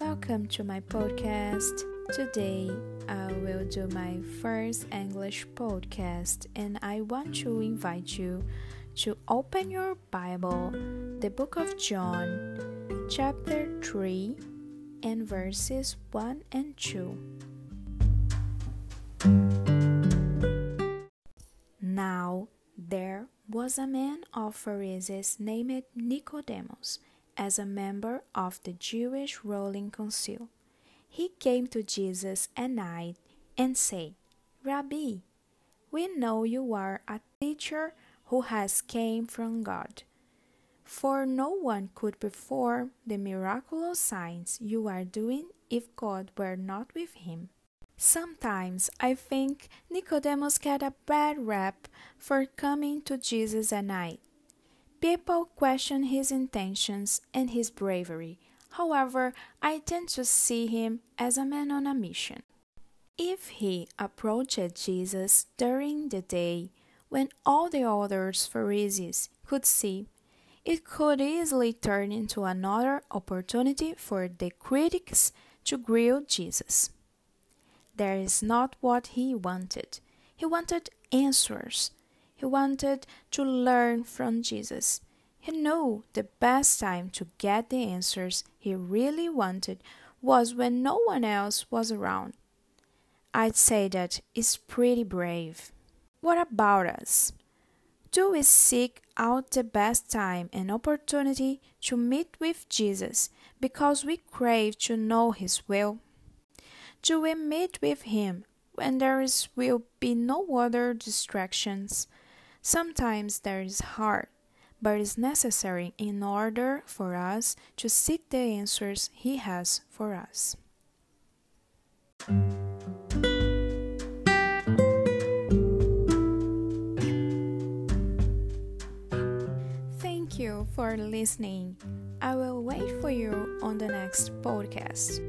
welcome to my podcast. Today I will do my first English podcast, and I want to invite you to open your Bible, the book of John, chapter 3, and verses 1 and 2. Now there was a man of Pharisees named Nicodemus as a member of the Jewish ruling council. He came to Jesus at night and said, Rabbi, we know you are a teacher who has came from God. For no one could perform the miraculous signs you are doing if God were not with him. Sometimes I think Nicodemus got a bad rap for coming to Jesus at night. People question his intentions and his bravery. However, I tend to see him as a man on a mission. If he approached Jesus during the day when all the other Pharisees could see, it could easily turn into another opportunity for the critics to grill Jesus. That is not what he wanted. He wanted answers. He wanted to learn from Jesus. He knew the best time to get the answers he really wanted was when no one else was around. I'd say that is pretty brave. What about us? Do we seek out the best time and opportunity to meet with Jesus because we crave to know His will? Do we meet with Him when there is, will be no other distractions? Sometimes there is hard, but is necessary in order for us to seek the answers He has for us. Thank you for listening. I will wait for you on the next podcast.